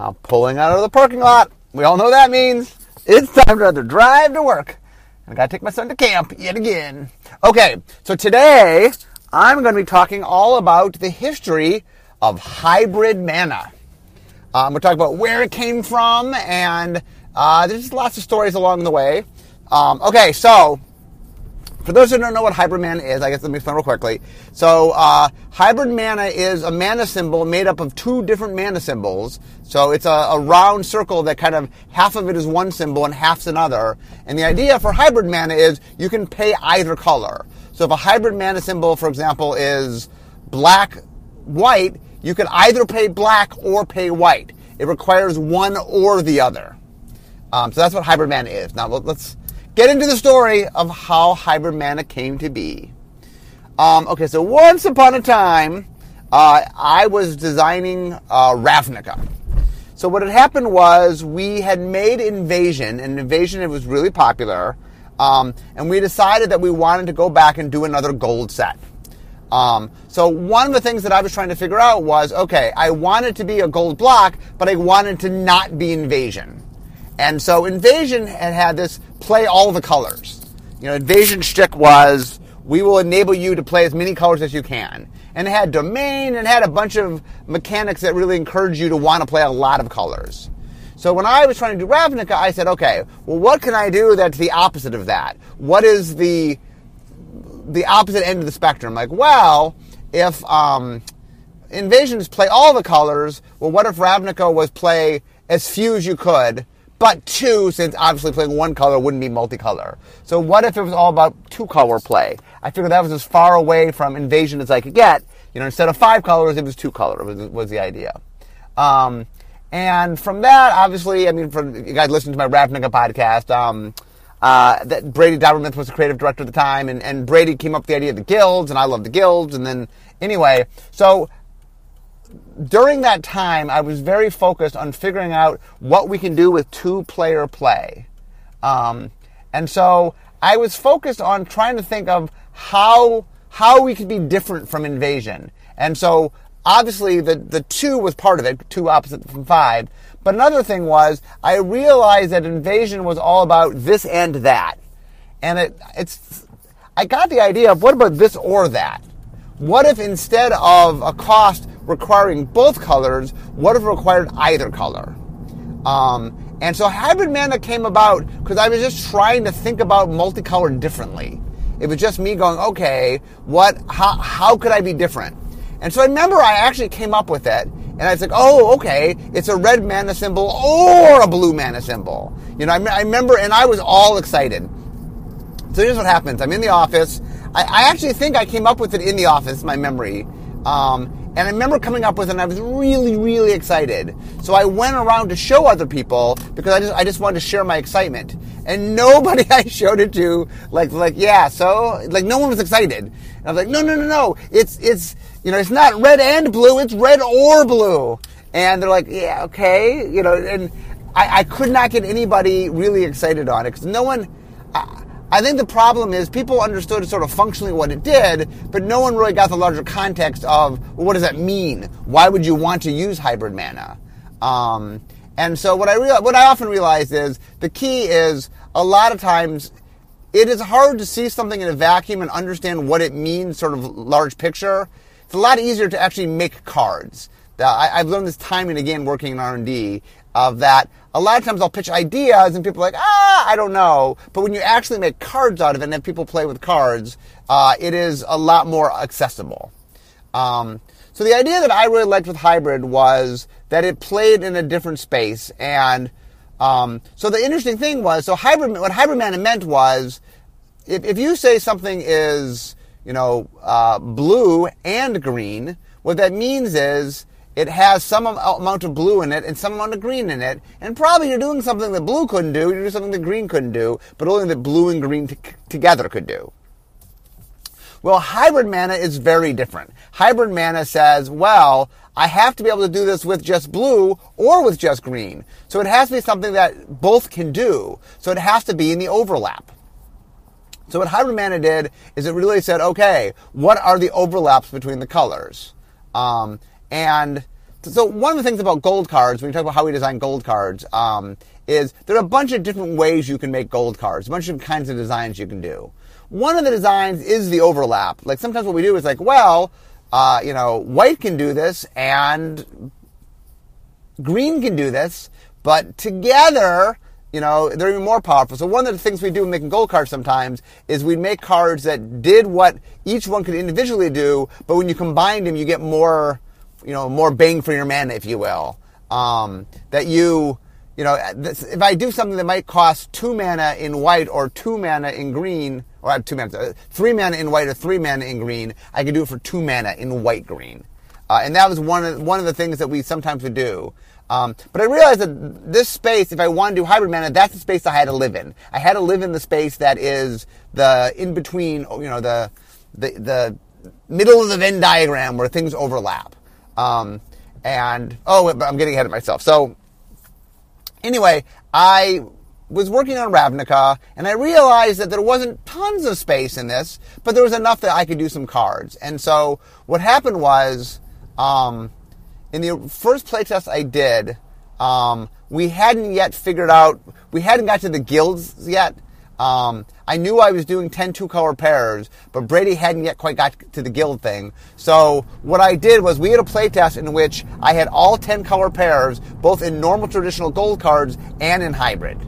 I'm pulling out of the parking lot. We all know that means. It's time to either drive to work. I gotta take my son to camp yet again. Okay, so today I'm going to be talking all about the history of hybrid mana. Um, we're talking about where it came from, and uh, there's just lots of stories along the way. Um, okay, so for those who don't know what hybrid mana is, I guess let me explain real quickly. So, uh, hybrid mana is a mana symbol made up of two different mana symbols. So it's a, a, round circle that kind of half of it is one symbol and half's another. And the idea for hybrid mana is you can pay either color. So if a hybrid mana symbol, for example, is black, white, you can either pay black or pay white. It requires one or the other. Um, so that's what hybrid mana is. Now let's get into the story of how hybrid mana came to be. Um, okay, so once upon a time, uh, I was designing uh, Ravnica. So what had happened was we had made Invasion, and Invasion it was really popular, um, and we decided that we wanted to go back and do another gold set. Um, so one of the things that I was trying to figure out was, okay, I wanted to be a gold block, but I wanted to not be Invasion. And so Invasion had had this play all the colors. You know, Invasion shtick was we will enable you to play as many colors as you can. And it had domain and had a bunch of mechanics that really encourage you to want to play a lot of colors. So when I was trying to do Ravnica, I said, okay, well, what can I do that's the opposite of that? What is the the opposite end of the spectrum? Like, well, if um, invasions play all the colors, well, what if Ravnica was play as few as you could, but two, since obviously playing one color wouldn't be multicolor. So what if it was all about two color play? I figured that was as far away from invasion as I could get. You know, instead of five colors, it was two color was, was the idea. Um, and from that, obviously, I mean, for you guys listen to my Ravnica podcast, um, uh, that Brady Dommermuth was the creative director at the time, and, and Brady came up with the idea of the guilds, and I love the guilds, and then anyway, so during that time, I was very focused on figuring out what we can do with two player play. Um, and so I was focused on trying to think of how, how we could be different from invasion. And so obviously the, the two was part of it, two opposite from five. But another thing was I realized that invasion was all about this and that. And it, it's, I got the idea of what about this or that? What if instead of a cost requiring both colors, would have required either color? Um, and so hybrid mana came about because I was just trying to think about multicolor differently. It was just me going, okay, what, how, how could I be different? And so I remember I actually came up with it, and I was like, oh, okay, it's a red mana symbol or a blue mana symbol. You know, I, I remember, and I was all excited. So here's what happens. I'm in the office. I, I actually think I came up with it in the office, my memory. Um, and I remember coming up with it and I was really, really excited. So I went around to show other people because I just, I just wanted to share my excitement. And nobody I showed it to, like, like, yeah, so, like, no one was excited. And I was like, no, no, no, no. It's, it's, you know, it's not red and blue, it's red or blue. And they're like, yeah, okay, you know, and I, I could not get anybody really excited on it because no one, I, I think the problem is people understood sort of functionally what it did, but no one really got the larger context of well, what does that mean? Why would you want to use hybrid mana? Um, and so what I real, what I often realize is the key is a lot of times it is hard to see something in a vacuum and understand what it means, sort of large picture. It's a lot easier to actually make cards. I, have learned this time and again working in R&D of that a lot of times I'll pitch ideas and people are like, ah, I don't know. But when you actually make cards out of it and have people play with cards, uh, it is a lot more accessible. Um, so the idea that I really liked with hybrid was that it played in a different space. And um, so the interesting thing was, so hybrid, what hybrid meant was, if, if you say something is, you know, uh, blue and green, what that means is it has some amount of blue in it and some amount of green in it. And probably you're doing something that blue couldn't do, you're doing something that green couldn't do, but only that blue and green t- together could do. Well, hybrid mana is very different. Hybrid mana says, well, I have to be able to do this with just blue or with just green. So it has to be something that both can do. So it has to be in the overlap. So what hybrid mana did is it really said, okay, what are the overlaps between the colors? Um, and so one of the things about gold cards, when you talk about how we design gold cards, um, is there are a bunch of different ways you can make gold cards, a bunch of kinds of designs you can do. One of the designs is the overlap. Like sometimes what we do is like, well, uh, you know, white can do this and green can do this, but together, you know, they're even more powerful. So one of the things we do in making gold cards sometimes is we make cards that did what each one could individually do, but when you combine them, you get more, you know, more bang for your mana, if you will. Um, that you, you know, if I do something that might cost two mana in white or two mana in green, or two mana, uh, three mana in white or three mana in green, I can do it for two mana in white green. Uh, and that was one of one of the things that we sometimes would do. Um, but I realized that this space, if I want to do hybrid mana, that's the space I had to live in. I had to live in the space that is the in between, you know, the the the middle of the Venn diagram where things overlap. Um, and oh, I'm getting ahead of myself. So anyway, I was working on Ravnica, and I realized that there wasn't tons of space in this, but there was enough that I could do some cards. And so what happened was. Um, in the first playtest I did, um, we hadn't yet figured out, we hadn't got to the guilds yet. Um, I knew I was doing 10 two color pairs, but Brady hadn't yet quite got to the guild thing. So what I did was we had a playtest in which I had all 10 color pairs, both in normal traditional gold cards and in hybrid.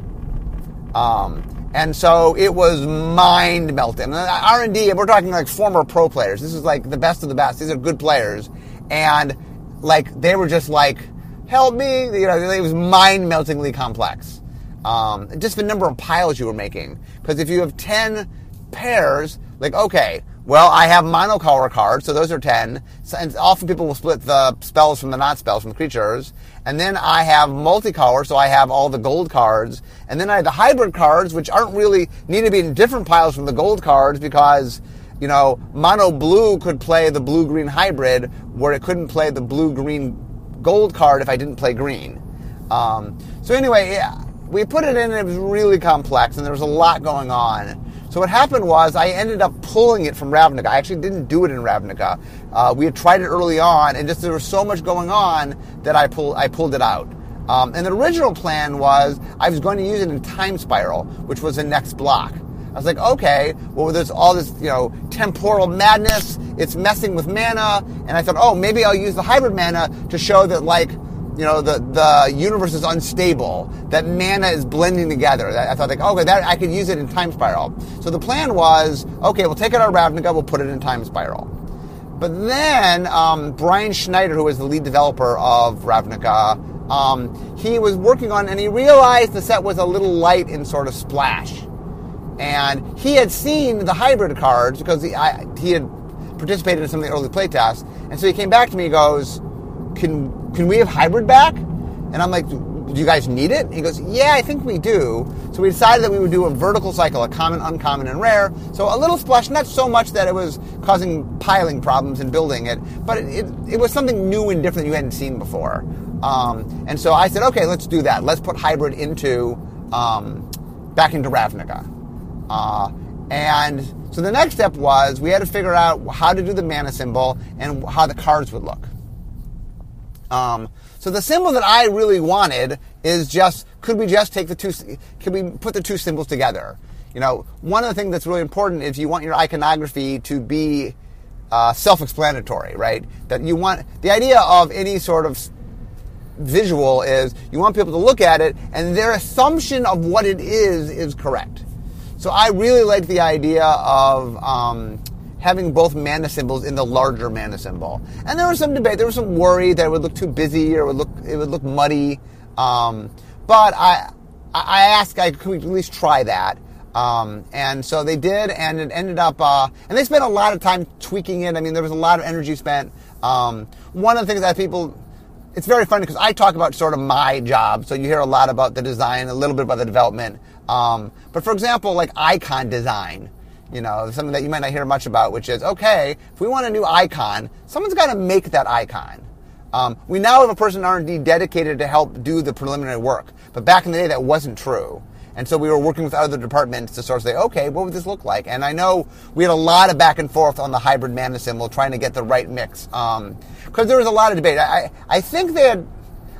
Um, and so it was mind melting. R and D, we're talking like former pro players. This is like the best of the best. These are good players, and like they were just like, help me. You know, it was mind meltingly complex. Um, just the number of piles you were making. Because if you have 10 pairs, like, okay, well, I have monocolor cards, so those are 10. So, and often people will split the spells from the not spells from the creatures. And then I have multicolor, so I have all the gold cards. And then I have the hybrid cards, which aren't really, need to be in different piles from the gold cards because you know, mono blue could play the blue green hybrid where it couldn't play the blue green gold card if I didn't play green. Um, so anyway, yeah, we put it in and it was really complex and there was a lot going on. So what happened was I ended up pulling it from Ravnica. I actually didn't do it in Ravnica. Uh, we had tried it early on and just there was so much going on that I pulled I pulled it out. Um, and the original plan was I was going to use it in Time Spiral, which was the next block. I was like, okay, well, there's all this, you know, temporal madness. It's messing with mana. And I thought, oh, maybe I'll use the hybrid mana to show that, like, you know, the, the universe is unstable, that mana is blending together. I thought, like, okay, that, I could use it in Time Spiral. So the plan was, okay, we'll take it out of Ravnica, we'll put it in Time Spiral. But then um, Brian Schneider, who was the lead developer of Ravnica, um, he was working on, and he realized the set was a little light in sort of splash and he had seen the hybrid cards because he, I, he had participated in some of the early playtests, and so he came back to me. and goes, "Can can we have hybrid back?" And I'm like, "Do you guys need it?" he goes, "Yeah, I think we do." So we decided that we would do a vertical cycle, a common, uncommon, and rare. So a little splash, not so much that it was causing piling problems in building it, but it, it, it was something new and different you hadn't seen before. Um, and so I said, "Okay, let's do that. Let's put hybrid into." Um, back into Ravnica. Uh, and so the next step was we had to figure out how to do the mana symbol and how the cards would look. Um, so the symbol that I really wanted is just could we just take the two could we put the two symbols together? You know, one of the things that's really important is you want your iconography to be uh, self-explanatory, right? That you want the idea of any sort of visual is you want people to look at it and their assumption of what it is is correct. So I really like the idea of um, having both mana symbols in the larger mana symbol. And there was some debate. There was some worry that it would look too busy or it would look it would look muddy. Um, but I I asked, I could at least try that. Um, and so they did, and it ended up, uh, and they spent a lot of time tweaking it. I mean, there was a lot of energy spent. Um, one of the things that people, it's very funny because I talk about sort of my job, so you hear a lot about the design, a little bit about the development. Um, but for example, like icon design, you know, something that you might not hear much about, which is okay, if we want a new icon, someone's got to make that icon. Um, we now have a person in R&D dedicated to help do the preliminary work, but back in the day that wasn't true. And so we were working with other departments to sort of say, okay, what would this look like? And I know we had a lot of back and forth on the hybrid mana symbol, trying to get the right mix. Because um, there was a lot of debate. I, I think they had,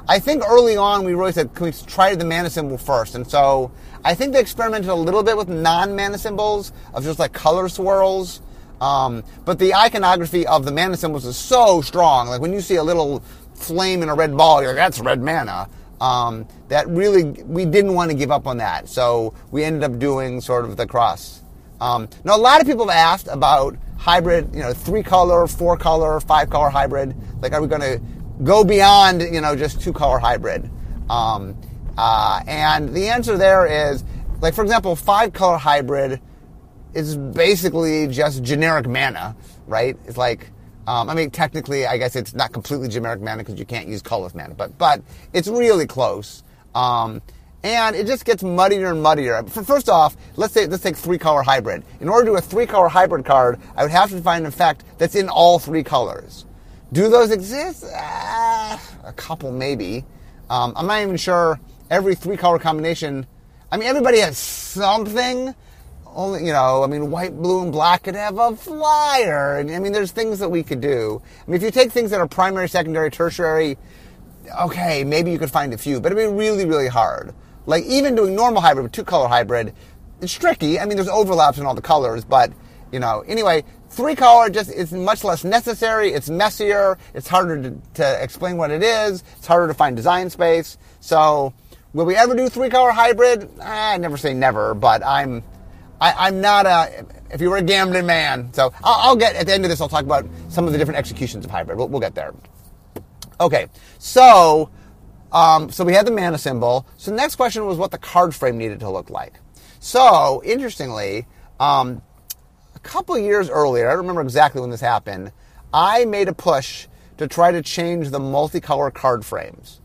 I think early on we really said, can we try the mana symbol first? And so I think they experimented a little bit with non-mana symbols of just like color swirls. Um, but the iconography of the mana symbols is so strong. Like when you see a little flame in a red ball, you're like, that's red mana. Um, that really, we didn't want to give up on that. So we ended up doing sort of the cross. Um, now, a lot of people have asked about hybrid, you know, three color, four color, five color hybrid. Like, are we going to go beyond, you know, just two color hybrid? Um, uh, and the answer there is, like, for example, five color hybrid is basically just generic mana, right? It's like, um, I mean, technically, I guess it's not completely generic mana because you can't use colorless mana, but but it's really close. Um, and it just gets muddier and muddier. First off, let's say let's take three color hybrid. In order to do a three color hybrid card, I would have to find an effect that's in all three colors. Do those exist? Uh, a couple maybe. Um, I'm not even sure every three color combination. I mean, everybody has something, only you know, I mean, white, blue, and black could have a flyer. I mean, there's things that we could do. I mean, if you take things that are primary, secondary, tertiary, okay, maybe you could find a few, but it'd be really, really hard. Like even doing normal hybrid with two color hybrid, it's tricky. I mean, there's overlaps in all the colors, but you know, anyway, three color just is much less necessary. It's messier. It's harder to, to explain what it is. It's harder to find design space. So, will we ever do three color hybrid? I never say never, but I'm I, am not a. If you were a gambling man, so I'll, I'll, get at the end of this. I'll talk about some of the different executions of hybrid. We'll, we'll get there. Okay, so um, so we had the mana symbol. So the next question was what the card frame needed to look like. So interestingly, um, a couple years earlier, I don't remember exactly when this happened. I made a push to try to change the multicolor card frames.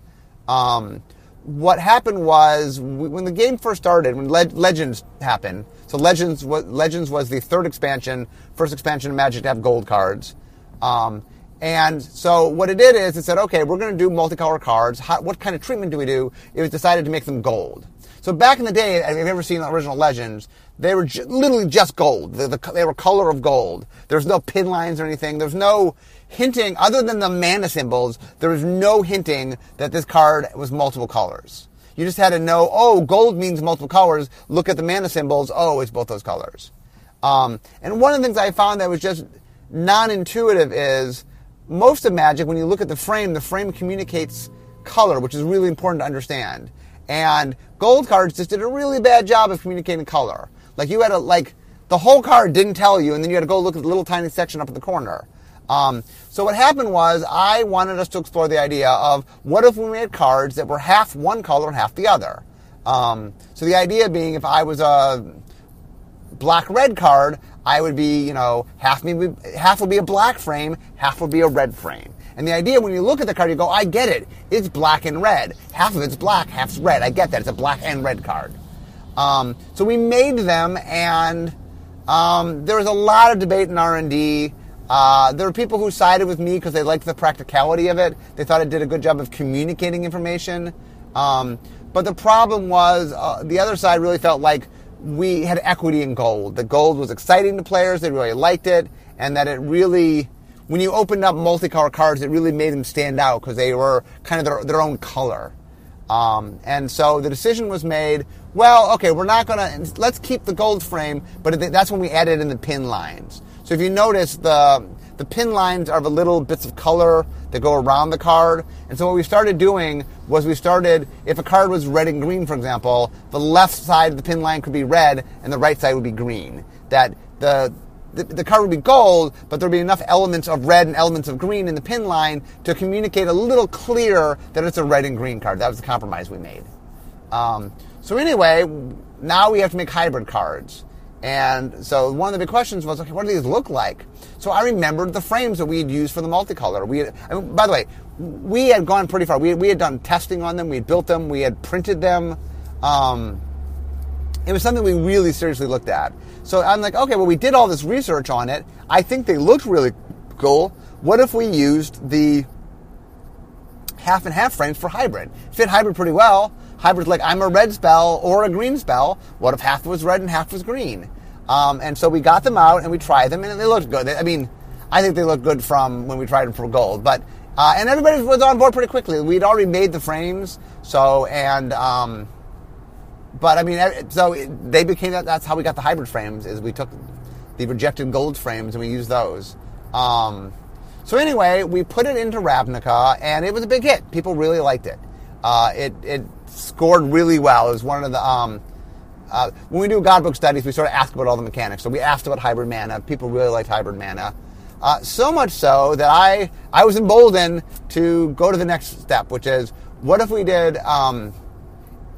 Um, what happened was when the game first started, when Legends happened, so Legends was, Legends was the third expansion, first expansion of Magic to have gold cards. Um, and so what it did is it said, okay, we're going to do multicolor cards. How, what kind of treatment do we do? It was decided to make them gold. So back in the day, if you've ever seen the original Legends, they were ju- literally just gold. The, the, they were color of gold. There was no pin lines or anything. There was no hinting, other than the mana symbols, there was no hinting that this card was multiple colors. You just had to know, oh, gold means multiple colors. Look at the mana symbols. Oh, it's both those colors. Um, and one of the things I found that was just non-intuitive is most of Magic, when you look at the frame, the frame communicates color, which is really important to understand. And gold cards just did a really bad job of communicating color. Like you had to like the whole card didn't tell you, and then you had to go look at the little tiny section up in the corner. Um, so what happened was I wanted us to explore the idea of what if we made cards that were half one color and half the other. Um, so the idea being, if I was a black red card, I would be, you know, half me half would be a black frame, half would be a red frame. And the idea when you look at the card, you go, I get it. It's black and red. Half of it's black, half's red. I get that. It's a black and red card. Um, so we made them, and um, there was a lot of debate in R and D uh, there were people who sided with me because they liked the practicality of it. They thought it did a good job of communicating information. Um, but the problem was uh, the other side really felt like we had equity in gold. The gold was exciting to players. They really liked it. And that it really, when you opened up multicolor cards, it really made them stand out because they were kind of their, their own color. Um, and so the decision was made, well, okay, we're not going to, let's keep the gold frame, but that's when we added in the pin lines. So if you notice, the the pin lines are the little bits of color that go around the card. And so what we started doing was we started, if a card was red and green, for example, the left side of the pin line could be red and the right side would be green. That the the, the card would be gold, but there'd be enough elements of red and elements of green in the pin line to communicate a little clearer that it's a red and green card. That was the compromise we made. Um, so anyway, now we have to make hybrid cards. And so one of the big questions was, okay, what do these look like? So I remembered the frames that we had used for the multicolor. We had, I mean, by the way, we had gone pretty far. We we had done testing on them. We had built them. We had printed them. Um, it was something we really seriously looked at. So I'm like, okay, well, we did all this research on it. I think they looked really cool. What if we used the half and half frames for hybrid. Fit hybrid pretty well. Hybrid's like I'm a red spell or a green spell. What if half was red and half was green? Um, and so we got them out and we tried them and they looked good. I mean, I think they looked good from when we tried them for gold, but uh, and everybody was on board pretty quickly. We'd already made the frames, so and um, but I mean, so they became that. that's how we got the hybrid frames. Is we took the rejected gold frames and we used those. Um, so anyway, we put it into Ravnica and it was a big hit. People really liked it. Uh, it it scored really well. It was one of the um, uh, when we do Godbook studies, we sort of ask about all the mechanics. So we asked about hybrid mana. People really liked hybrid mana. Uh, so much so that I I was emboldened to go to the next step, which is what if we did um,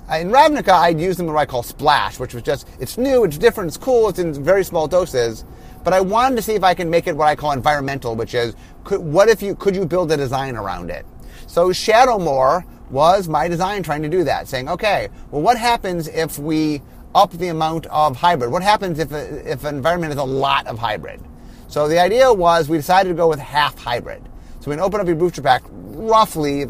Uh, in Ravnica? I'd use them in what I call splash, which was just it's new, it's different, it's cool, it's in very small doses. But I wanted to see if I can make it what I call environmental, which is could, what if you could you build a design around it? So Shadowmoor was my design trying to do that, saying, okay, well, what happens if we up the amount of hybrid? What happens if a, if an environment is a lot of hybrid? So the idea was we decided to go with half hybrid. So we can open up your booster pack roughly,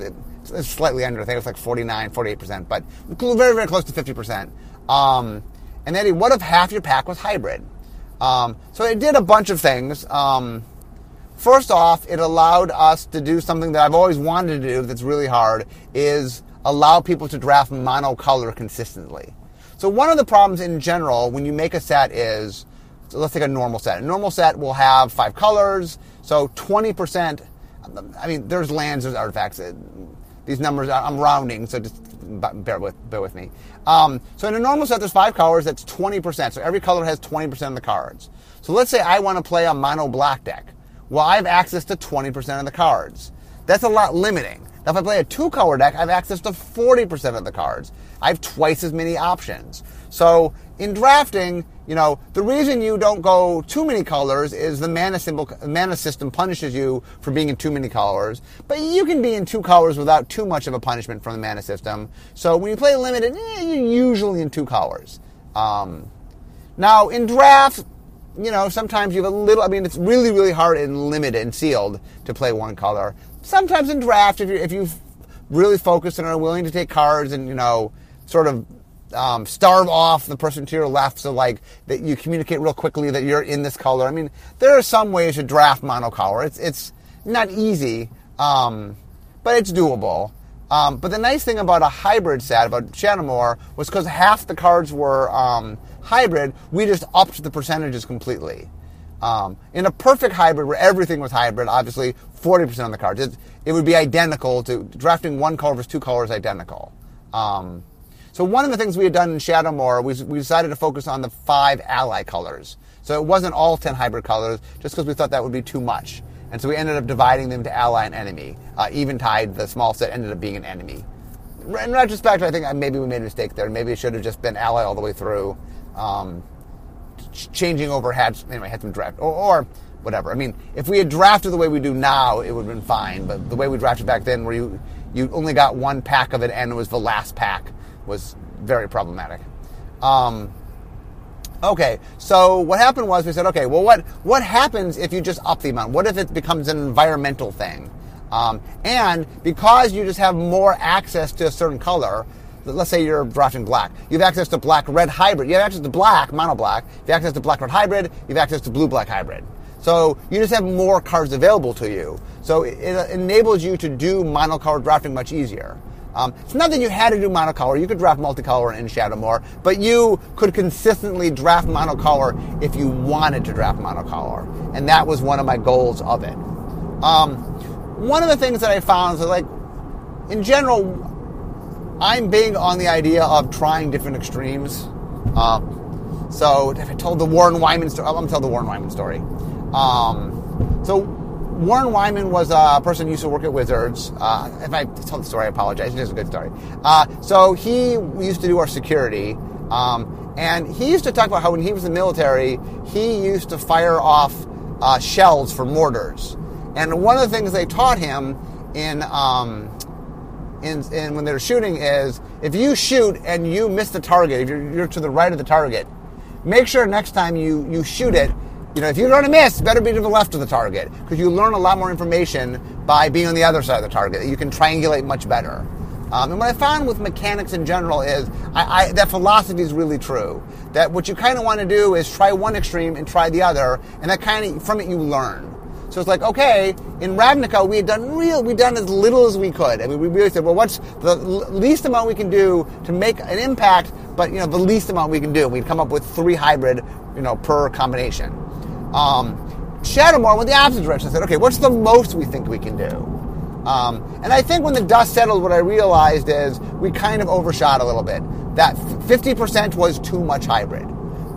it's slightly under, I think it's like 49, 48%, but very, very close to 50%. Um, and then what if half your pack was hybrid? Um, so it did a bunch of things. Um, first off, it allowed us to do something that I've always wanted to do that's really hard is allow people to draft monocolor consistently. So one of the problems in general when you make a set is so let's take a normal set. A normal set will have five colors, so 20%. I mean, there's lands, there's artifacts. These numbers, I'm rounding, so just bear with, bear with me. Um, so in a normal set, there's five colors. That's 20%. So every color has 20% of the cards. So let's say I want to play a mono black deck. Well, I have access to 20% of the cards. That's a lot limiting. Now, if I play a two color deck, I have access to 40% of the cards. I have twice as many options. So in drafting, you know, the reason you don't go too many colors is the mana symbol, mana system punishes you for being in too many colors. But you can be in two colors without too much of a punishment from the mana system. So when you play limited, eh, you're usually in two colors. Um, now in draft, you know, sometimes you have a little. I mean, it's really, really hard in limited and sealed to play one color. Sometimes in draft, if you if you really focus and are willing to take cards and you know, sort of um, starve off the person to your left so like that you communicate real quickly that you're in this color. I mean, there are some ways to draft monocolor. It's it's not easy, um, but it's doable. Um, but the nice thing about a hybrid set about Shadowmoor was because half the cards were um, hybrid, we just upped the percentages completely. Um, in a perfect hybrid where everything was hybrid, obviously 40% of the cards, it, it would be identical to drafting one color versus two colors identical. Um, so one of the things we had done in Shadowmoor, we, we decided to focus on the five ally colors. So it wasn't all 10 hybrid colors, just because we thought that would be too much. And so we ended up dividing them to ally and enemy. Uh, Eventide, the small set, ended up being an enemy. In retrospect, I think maybe we made a mistake there. Maybe it should have just been ally all the way through. Um, changing over had anyway had some draft or, or, whatever. I mean, if we had drafted the way we do now, it would have been fine. But the way we drafted back then, where you you only got one pack of it and it was the last pack, was very problematic. Um, okay, so what happened was we said, okay, well, what what happens if you just up the amount? What if it becomes an environmental thing? Um, and because you just have more access to a certain color, let's say you're drafting black, you have access to black red hybrid. You have access to black mono black. You have access to black red hybrid. You have access to blue black hybrid. So you just have more cards available to you. So it enables you to do monocolor drafting much easier. Um, it's not that you had to do monocolor. You could draft multicolor in Shadowmoor, but you could consistently draft monocolor if you wanted to draft monocolor. And that was one of my goals of it. Um, one of the things that I found is like, in general, I'm big on the idea of trying different extremes. Um, so if I told the Warren Wyman story, I'm going to tell the Warren Wyman story. Um, so Warren Wyman was a person who used to work at Wizards. Uh, if I tell the story, I apologize. It is a good story. Uh, so he used to do our security. Um, and he used to talk about how when he was in the military, he used to fire off uh, shells for mortars. And one of the things they taught him in, um, in, in, when they were shooting is if you shoot and you miss the target, if you're, you're to the right of the target, make sure next time you, you shoot it, you know, if you're going to miss, better be to the left of the target because you learn a lot more information by being on the other side of the target. You can triangulate much better. Um, and what I found with mechanics in general is I, I, that philosophy is really true. That what you kind of want to do is try one extreme and try the other, and that kind of from it you learn. So it's like, okay, in Ravnica we had done real, we'd done as little as we could. I mean, we really said, well, what's the least amount we can do to make an impact, but you know, the least amount we can do. We'd come up with three hybrid, you know, per combination. Um, went the opposite direction. I said, okay, what's the most we think we can do? Um, and I think when the dust settled, what I realized is we kind of overshot a little bit. That 50% was too much hybrid.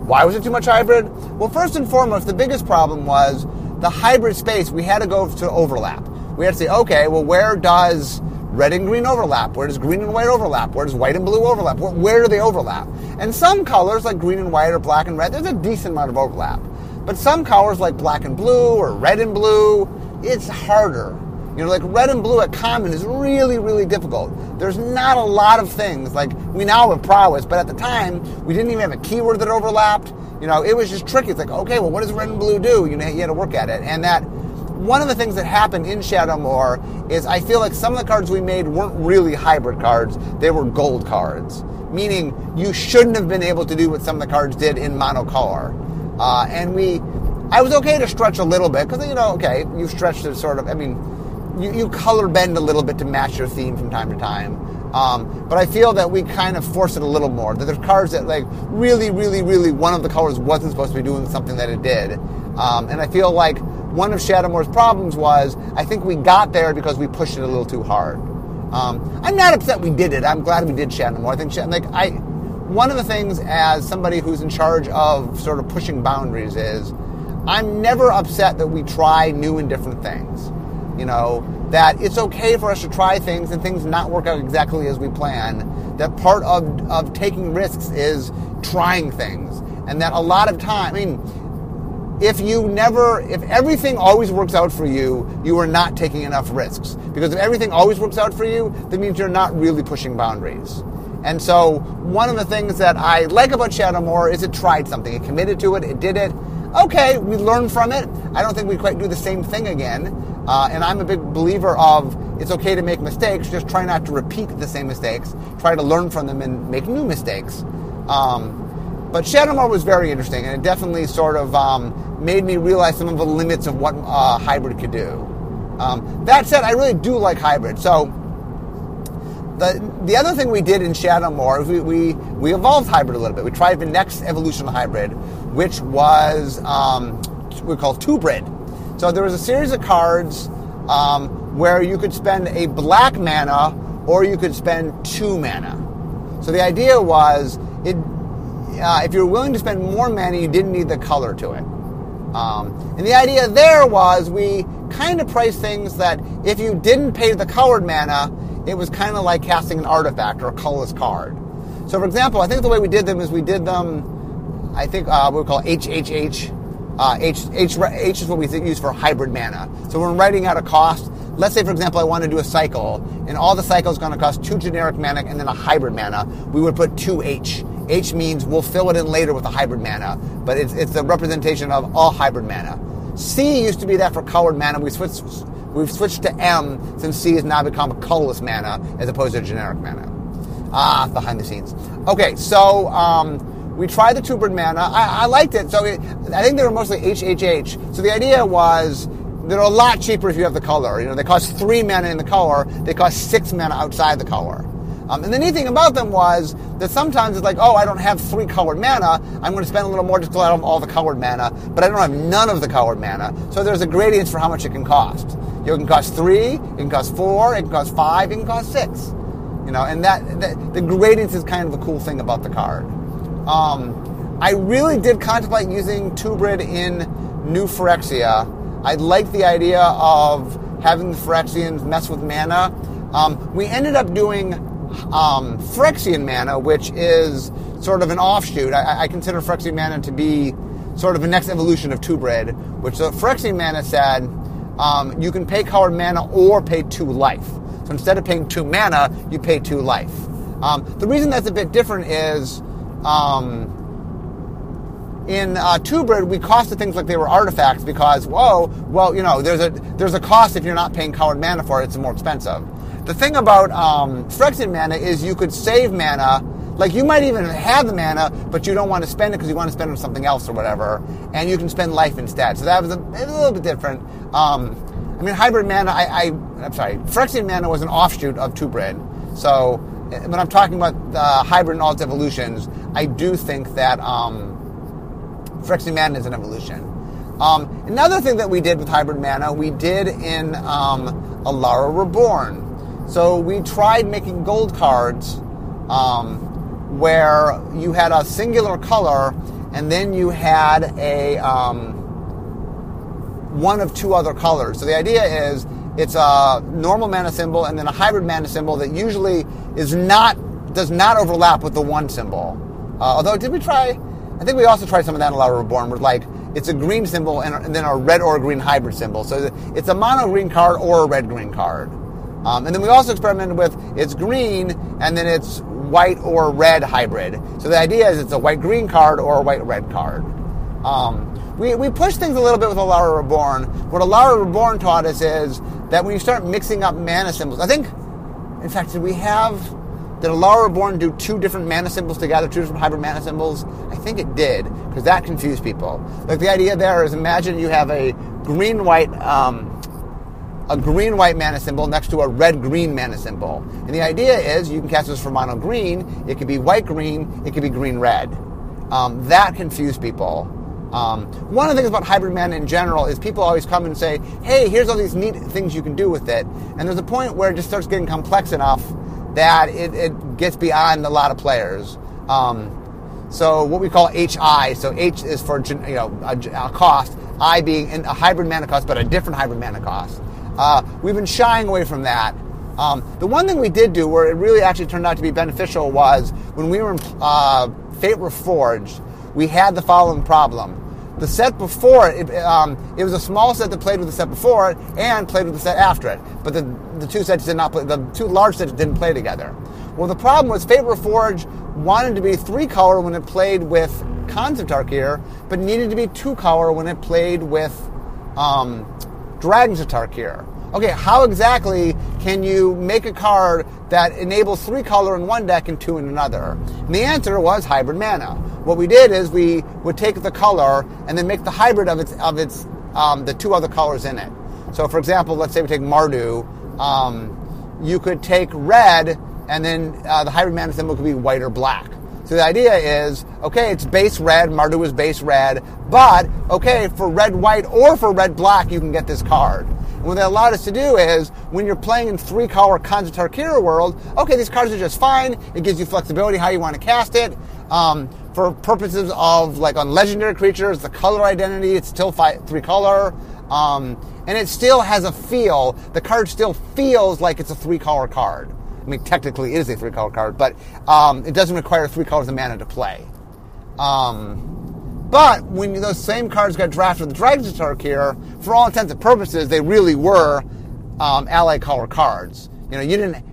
Why was it too much hybrid? Well, first and foremost, the biggest problem was the hybrid space. We had to go to overlap. We had to say, okay, well, where does red and green overlap? Where does green and white overlap? Where does white and blue overlap? Where, where do they overlap? And some colors, like green and white or black and red, there's a decent amount of overlap. But some colors, like black and blue or red and blue, it's harder. You know, like red and blue at common is really, really difficult. There's not a lot of things. Like we now have prowess, but at the time we didn't even have a keyword that overlapped. You know, it was just tricky. It's like, okay, well, what does red and blue do? You know, you had to work at it, and that one of the things that happened in Shadowmoor is I feel like some of the cards we made weren't really hybrid cards; they were gold cards, meaning you shouldn't have been able to do what some of the cards did in Mono monocolor. Uh, and we, I was okay to stretch a little bit because you know, okay, you stretch it sort of. I mean you, you color bend a little bit to match your theme from time to time. Um, but I feel that we kind of force it a little more. That there's cards that like really, really, really one of the colors wasn't supposed to be doing something that it did. Um, and I feel like one of Shadowmoor's problems was I think we got there because we pushed it a little too hard. Um, I'm not upset we did it. I'm glad we did Shadowmoor. I think like I, one of the things as somebody who's in charge of sort of pushing boundaries is I'm never upset that we try new and different things you know, that it's okay for us to try things and things not work out exactly as we plan. That part of, of taking risks is trying things. And that a lot of time, I mean, if you never, if everything always works out for you, you are not taking enough risks. Because if everything always works out for you, that means you're not really pushing boundaries. And so, one of the things that I like about Shadow Shadowmoor is it tried something. It committed to it, it did it. Okay, we learned from it. I don't think we quite do the same thing again. Uh, and I'm a big believer of it's okay to make mistakes, just try not to repeat the same mistakes. Try to learn from them and make new mistakes. Um, but Shadowmoor was very interesting, and it definitely sort of um, made me realize some of the limits of what uh, hybrid could do. Um, that said, I really do like hybrid. So the the other thing we did in Shadowmoor is we, we, we evolved hybrid a little bit. We tried the next evolution of hybrid, which was um, we call Twobrid. So there was a series of cards um, where you could spend a black mana or you could spend two mana. So the idea was it uh, if you're willing to spend more mana, you didn't need the color to it. Um, and the idea there was we kind of priced things that if you didn't pay the colored mana, it was kind of like casting an artifact or a colorless card. So, for example, I think the way we did them is we did them, I think uh, we call HHH uh, H, H, H is what we use for hybrid mana. So when writing out a cost, let's say, for example, I want to do a cycle, and all the cycle is going to cost two generic mana and then a hybrid mana. We would put two H. H means we'll fill it in later with a hybrid mana, but it's, it's the representation of all hybrid mana. C used to be that for colored mana. We switched, we've switched to M since C has now become a colorless mana as opposed to a generic mana. Ah, behind the scenes. Okay, so um, we tried the Twobrid mana. I, I liked it. So it, I think they were mostly HHH. So the idea was they're a lot cheaper if you have the color. You know, they cost three mana in the color. They cost six mana outside the color. Um, and the neat thing about them was that sometimes it's like, oh, I don't have three colored mana. I'm going to spend a little more just to have all the colored mana, but I don't have none of the colored mana. So there's a gradient for how much it can cost. It can cost three, it can cost four, it can cost five, it can cost six. You know, and that, that the gradients is kind of the cool thing about the card. Um, I really did contemplate using Twobrid in New Phyrexia. I like the idea of having the Phyrexians mess with mana. Um, we ended up doing um, Phyrexian mana, which is sort of an offshoot. I, I, consider Phyrexian mana to be sort of a next evolution of Twobrid, which the Phyrexian mana said um, you can pay colored mana or pay two life. So instead of paying two mana, you pay two life. Um, the reason that's a bit different is um, in uh, Twobrid, we costed things like they were artifacts because, whoa, well, you know, there's a there's a cost if you're not paying colored mana for it. It's more expensive. The thing about um, mana is you could save mana. Like you might even have the mana, but you don't want to spend it because you want to spend it on something else or whatever, and you can spend life instead. So that was a, a little bit different. Um, I mean, hybrid mana. I, I am sorry, Phyrexian mana was an offshoot of Twobrid. So when I'm talking about hybrid and alt evolutions, I do think that. Um, Phyrexian Mana is an evolution. Um, another thing that we did with Hybrid Mana, we did in um, Alara Reborn. So we tried making gold cards um, where you had a singular color and then you had a um, one of two other colors. So the idea is it's a normal mana symbol and then a hybrid mana symbol that usually is not does not overlap with the one symbol. Uh, although did we try? I think we also tried some of that in Alara Reborn, where like it's a green symbol and, and, then a red or a green hybrid symbol. So it's a mono green card or a red green card. Um, and then we also experimented with it's green and then it's white or red hybrid. So the idea is it's a white green card or a white red card. Um, we, we pushed things a little bit with Alara Reborn. What Alara Reborn taught us is that when you start mixing up mana symbols, I think, in fact, did we have did Alara Reborn do two different mana symbols together, two different hybrid mana symbols? I think it did, because that confused people. Like the idea there is imagine you have a green white um, a green white mana symbol next to a red green mana symbol. And the idea is you can cast this for mono green, it could be white green, it could be green red. Um, that confused people. Um, one of the things about hybrid mana in general is people always come and say, hey, here's all these neat things you can do with it. And there's a point where it just starts getting complex enough that it, it gets beyond a lot of players. Um, so what we call HI, so H is for you know a, a cost, I being a hybrid mana cost, but a different hybrid mana cost. Uh, we've been shying away from that. Um, the one thing we did do where it really actually turned out to be beneficial was when we were in uh, Fate Reforged, we had the following problem. The set before it, um, it was a small set that played with the set before it and played with the set after it. But the, the two sets did not play, the two large sets didn't play together. Well, the problem was Fate Reforged wanted to be three color when it played with Khans of Tarkir, but needed to be two color when it played with um, Dragons of Tarkir. Okay, how exactly can you make a card that enables three color in one deck and two in another? And the answer was hybrid mana. What we did is we would take the color and then make the hybrid of its of its um, the two other colors in it. So, for example, let's say we take Mardu. Um, you could take red, and then uh, the hybrid mana symbol could be white or black. So the idea is, okay, it's base red, Mardu is base red, but okay, for red white or for red black, you can get this card. And what they allowed us to do is, when you're playing in three color Khans of Tarkir world, okay, these cards are just fine. It gives you flexibility how you want to cast it. Um, for purposes of like on legendary creatures, the color identity, it's still five, three color. Um, and it still has a feel. The card still feels like it's a three color card. I mean, technically it is a three color card, but um, it doesn't require three colors of mana to play. Um, but when those same cards got drafted with Dragons of Tarkir, for all intents and purposes, they really were um, ally color cards. You know, you didn't.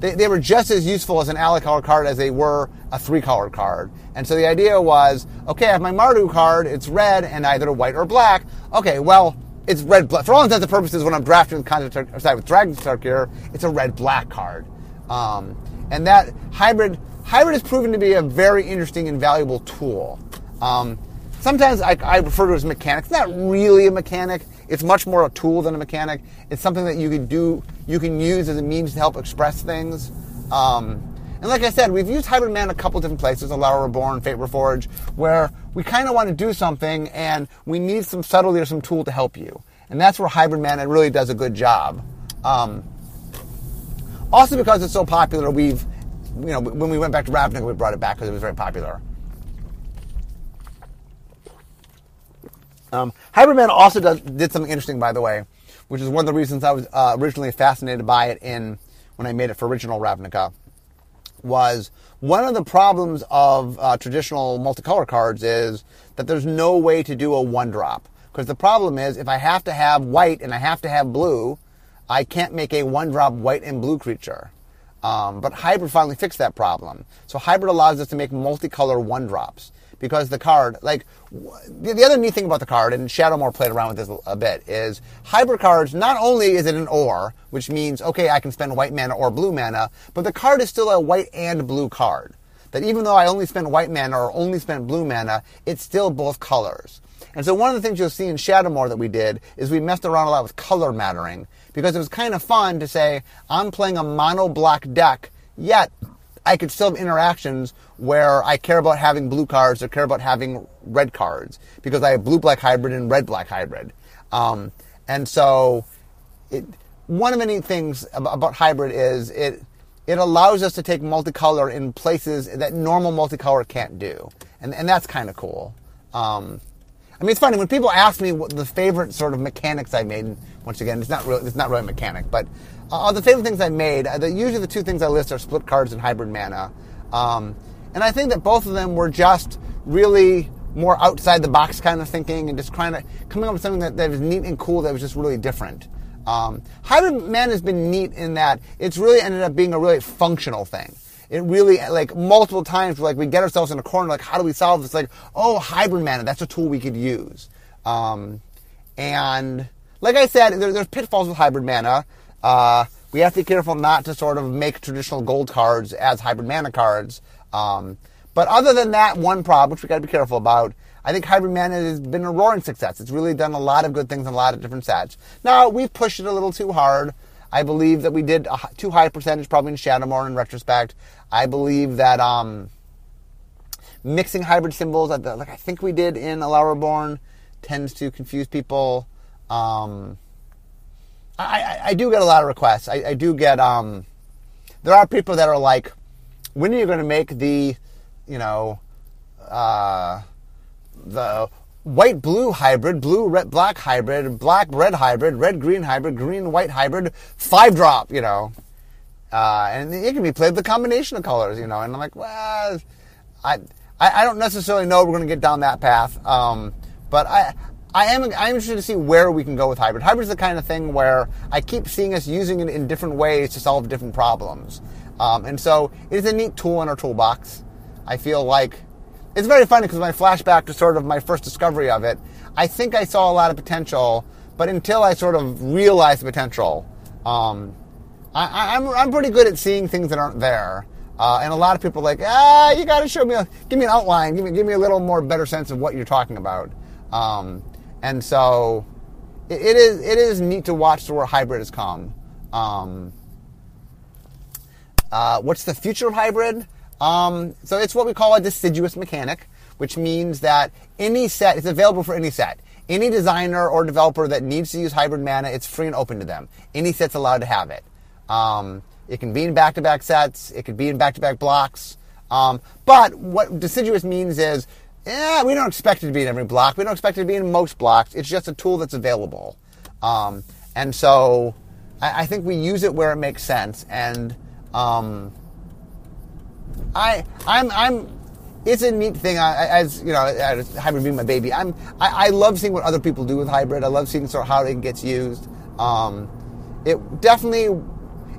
They, they were just as useful as an ally color card as they were a three color card. And so the idea was, okay, I have my Mardu card, it's red and either white or black. Okay, well, it's red black. For all intents and purposes, when I'm drafting with, Conjure, sorry, with Dragon's Tarkir, it's a red black card. Um, and that hybrid hybrid has proven to be a very interesting and valuable tool. Um, sometimes I, I, refer to it as mechanic. It's not really a mechanic. It's much more a tool than a mechanic. It's something that you can do, you can use as a means to help express things. Um, and like I said, we've used Hybrid Man a couple different places, Alara Reborn, Fate Reforged, where we kind of want to do something and we need some subtlety or some tool to help you. And that's where Hybrid Mana really does a good job. Um, also because it's so popular, we've, you know, when we went back to Ravnica, we brought it back because it was very popular. Um, Hybrid Mana also does, did something interesting, by the way, which is one of the reasons I was uh, originally fascinated by it in when I made it for original Ravnica was one of the problems of uh, traditional multicolor cards is that there's no way to do a one drop. Because the problem is, if I have to have white and I have to have blue, I can't make a one drop white and blue creature. Um, but hybrid finally fixed that problem. So hybrid allows us to make multicolor one drops because the card, like, the, the other neat thing about the card, and Shadowmoor played around with this a bit, is hybrid cards, not only is it an or, which means, okay, I can spend white mana or blue mana, but the card is still a white and blue card. That even though I only spent white mana or only spent blue mana, it's still both colors. And so one of the things you'll see in Shadowmoor that we did is we messed around a lot with color mattering because it was kind of fun to say, I'm playing a mono black deck, yet I could still have interactions where I care about having blue cards or care about having red cards because I have blue black hybrid and red black hybrid. Um, and so, it, one of neat things about hybrid is it it allows us to take multicolor in places that normal multicolor can't do, and and that's kind of cool. Um, I mean, it's funny when people ask me what the favorite sort of mechanics I made. Once again, it's not really it's not really a mechanic, but uh, the favorite things I made. Uh, the, usually, the two things I list are split cards and hybrid mana. Um, and I think that both of them were just really more outside the box kind of thinking and just kind of coming up with something that, that was neat and cool that was just really different. Um, hybrid mana has been neat in that it's really ended up being a really functional thing. It really, like, multiple times, like, we get ourselves in a corner, like, how do we solve this? Like, oh, hybrid mana, that's a tool we could use. Um, and, like I said, there, there's pitfalls with hybrid mana. Uh, we have to be careful not to sort of make traditional gold cards as hybrid mana cards. Um, but other than that one problem, which we got to be careful about, I think hybrid mana has been a roaring success. It's really done a lot of good things in a lot of different sets. Now we've pushed it a little too hard. I believe that we did a too high percentage probably in Shadowmoor in retrospect. I believe that um, mixing hybrid symbols, like I think we did in Alara Reborn, tends to confuse people. Um, I, I, I, do get a lot of requests. I, I do get. Um, there are people that are like, when are you going to make the, you know, uh, the white blue hybrid, blue red black hybrid, black red hybrid, red green hybrid, green white hybrid, five drop, you know. Uh, and it can be played with a combination of colors, you know. And I'm like, well, I I, don't necessarily know we're going to get down that path. Um, but I I am I'm interested to see where we can go with hybrid. Hybrid is the kind of thing where I keep seeing us using it in different ways to solve different problems. Um, and so it is a neat tool in our toolbox. I feel like it's very funny because my flashback to sort of my first discovery of it, I think I saw a lot of potential, but until I sort of realized the potential, um, I, am I'm, I'm pretty good at seeing things that aren't there. Uh, and a lot of people are like, ah, you got to show me, a, give me an outline, give me, give me a little more better sense of what you're talking about. Um, and so it, it is it is neat to watch where hybrid has come. Um, uh, what's the future of hybrid? Um, so it's what we call a deciduous mechanic, which means that any set is available for any set. Any designer or developer that needs to use hybrid mana, it's free and open to them. Any set's allowed to have it. Um, it can be in back-to-back sets. It could be in back-to-back blocks. Um, but what deciduous means is yeah, we don't expect it to be in every block. We don't expect it to be in most blocks. It's just a tool that's available. Um, and so I, I, think we use it where it makes sense. And um, I, I'm, I'm, it's a neat thing. I, as you know, hybrid being my baby, I'm, I, I, love seeing what other people do with hybrid. I love seeing sort of how it gets used. Um, it definitely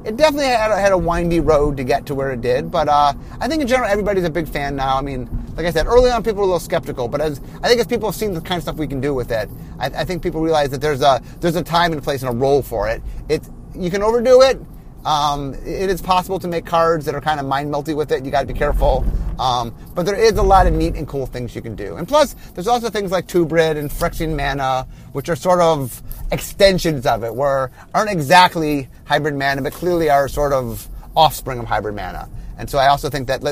it definitely had a, had a windy road to get to where it did, but uh, I think in general everybody's a big fan now. I mean, like I said, early on people were a little skeptical, but as I think as people have seen the kind of stuff we can do with it, I, I think people realize that there's a there's a time and place and a role for it. It you can overdo it, um, it is possible to make cards that are kind of mind melty with it. You got to be careful. Um, but there is a lot of neat and cool things you can do. And plus, there's also things like Twobrid and Phyrexian Mana, which are sort of extensions of it, where aren't exactly hybrid mana, but clearly are sort of offspring of hybrid mana. And so I also think that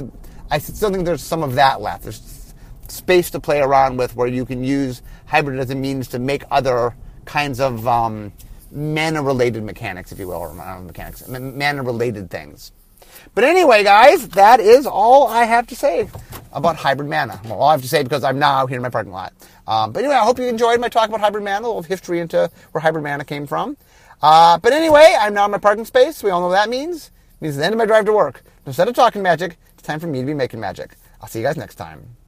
I still think there's some of that left. There's space to play around with where you can use hybrid as a means to make other kinds of um, mana related mechanics, if you will, or not mechanics, mana related things. But anyway, guys, that is all I have to say about hybrid mana. Well, all I have to say because I'm now here in my parking lot. Um, but anyway, I hope you enjoyed my talk about hybrid mana, a little history into where hybrid mana came from. Uh, but anyway, I'm now in my parking space. We all know what that means. It means the end of my drive to work. Instead of talking magic, it's time for me to be making magic. I'll see you guys next time.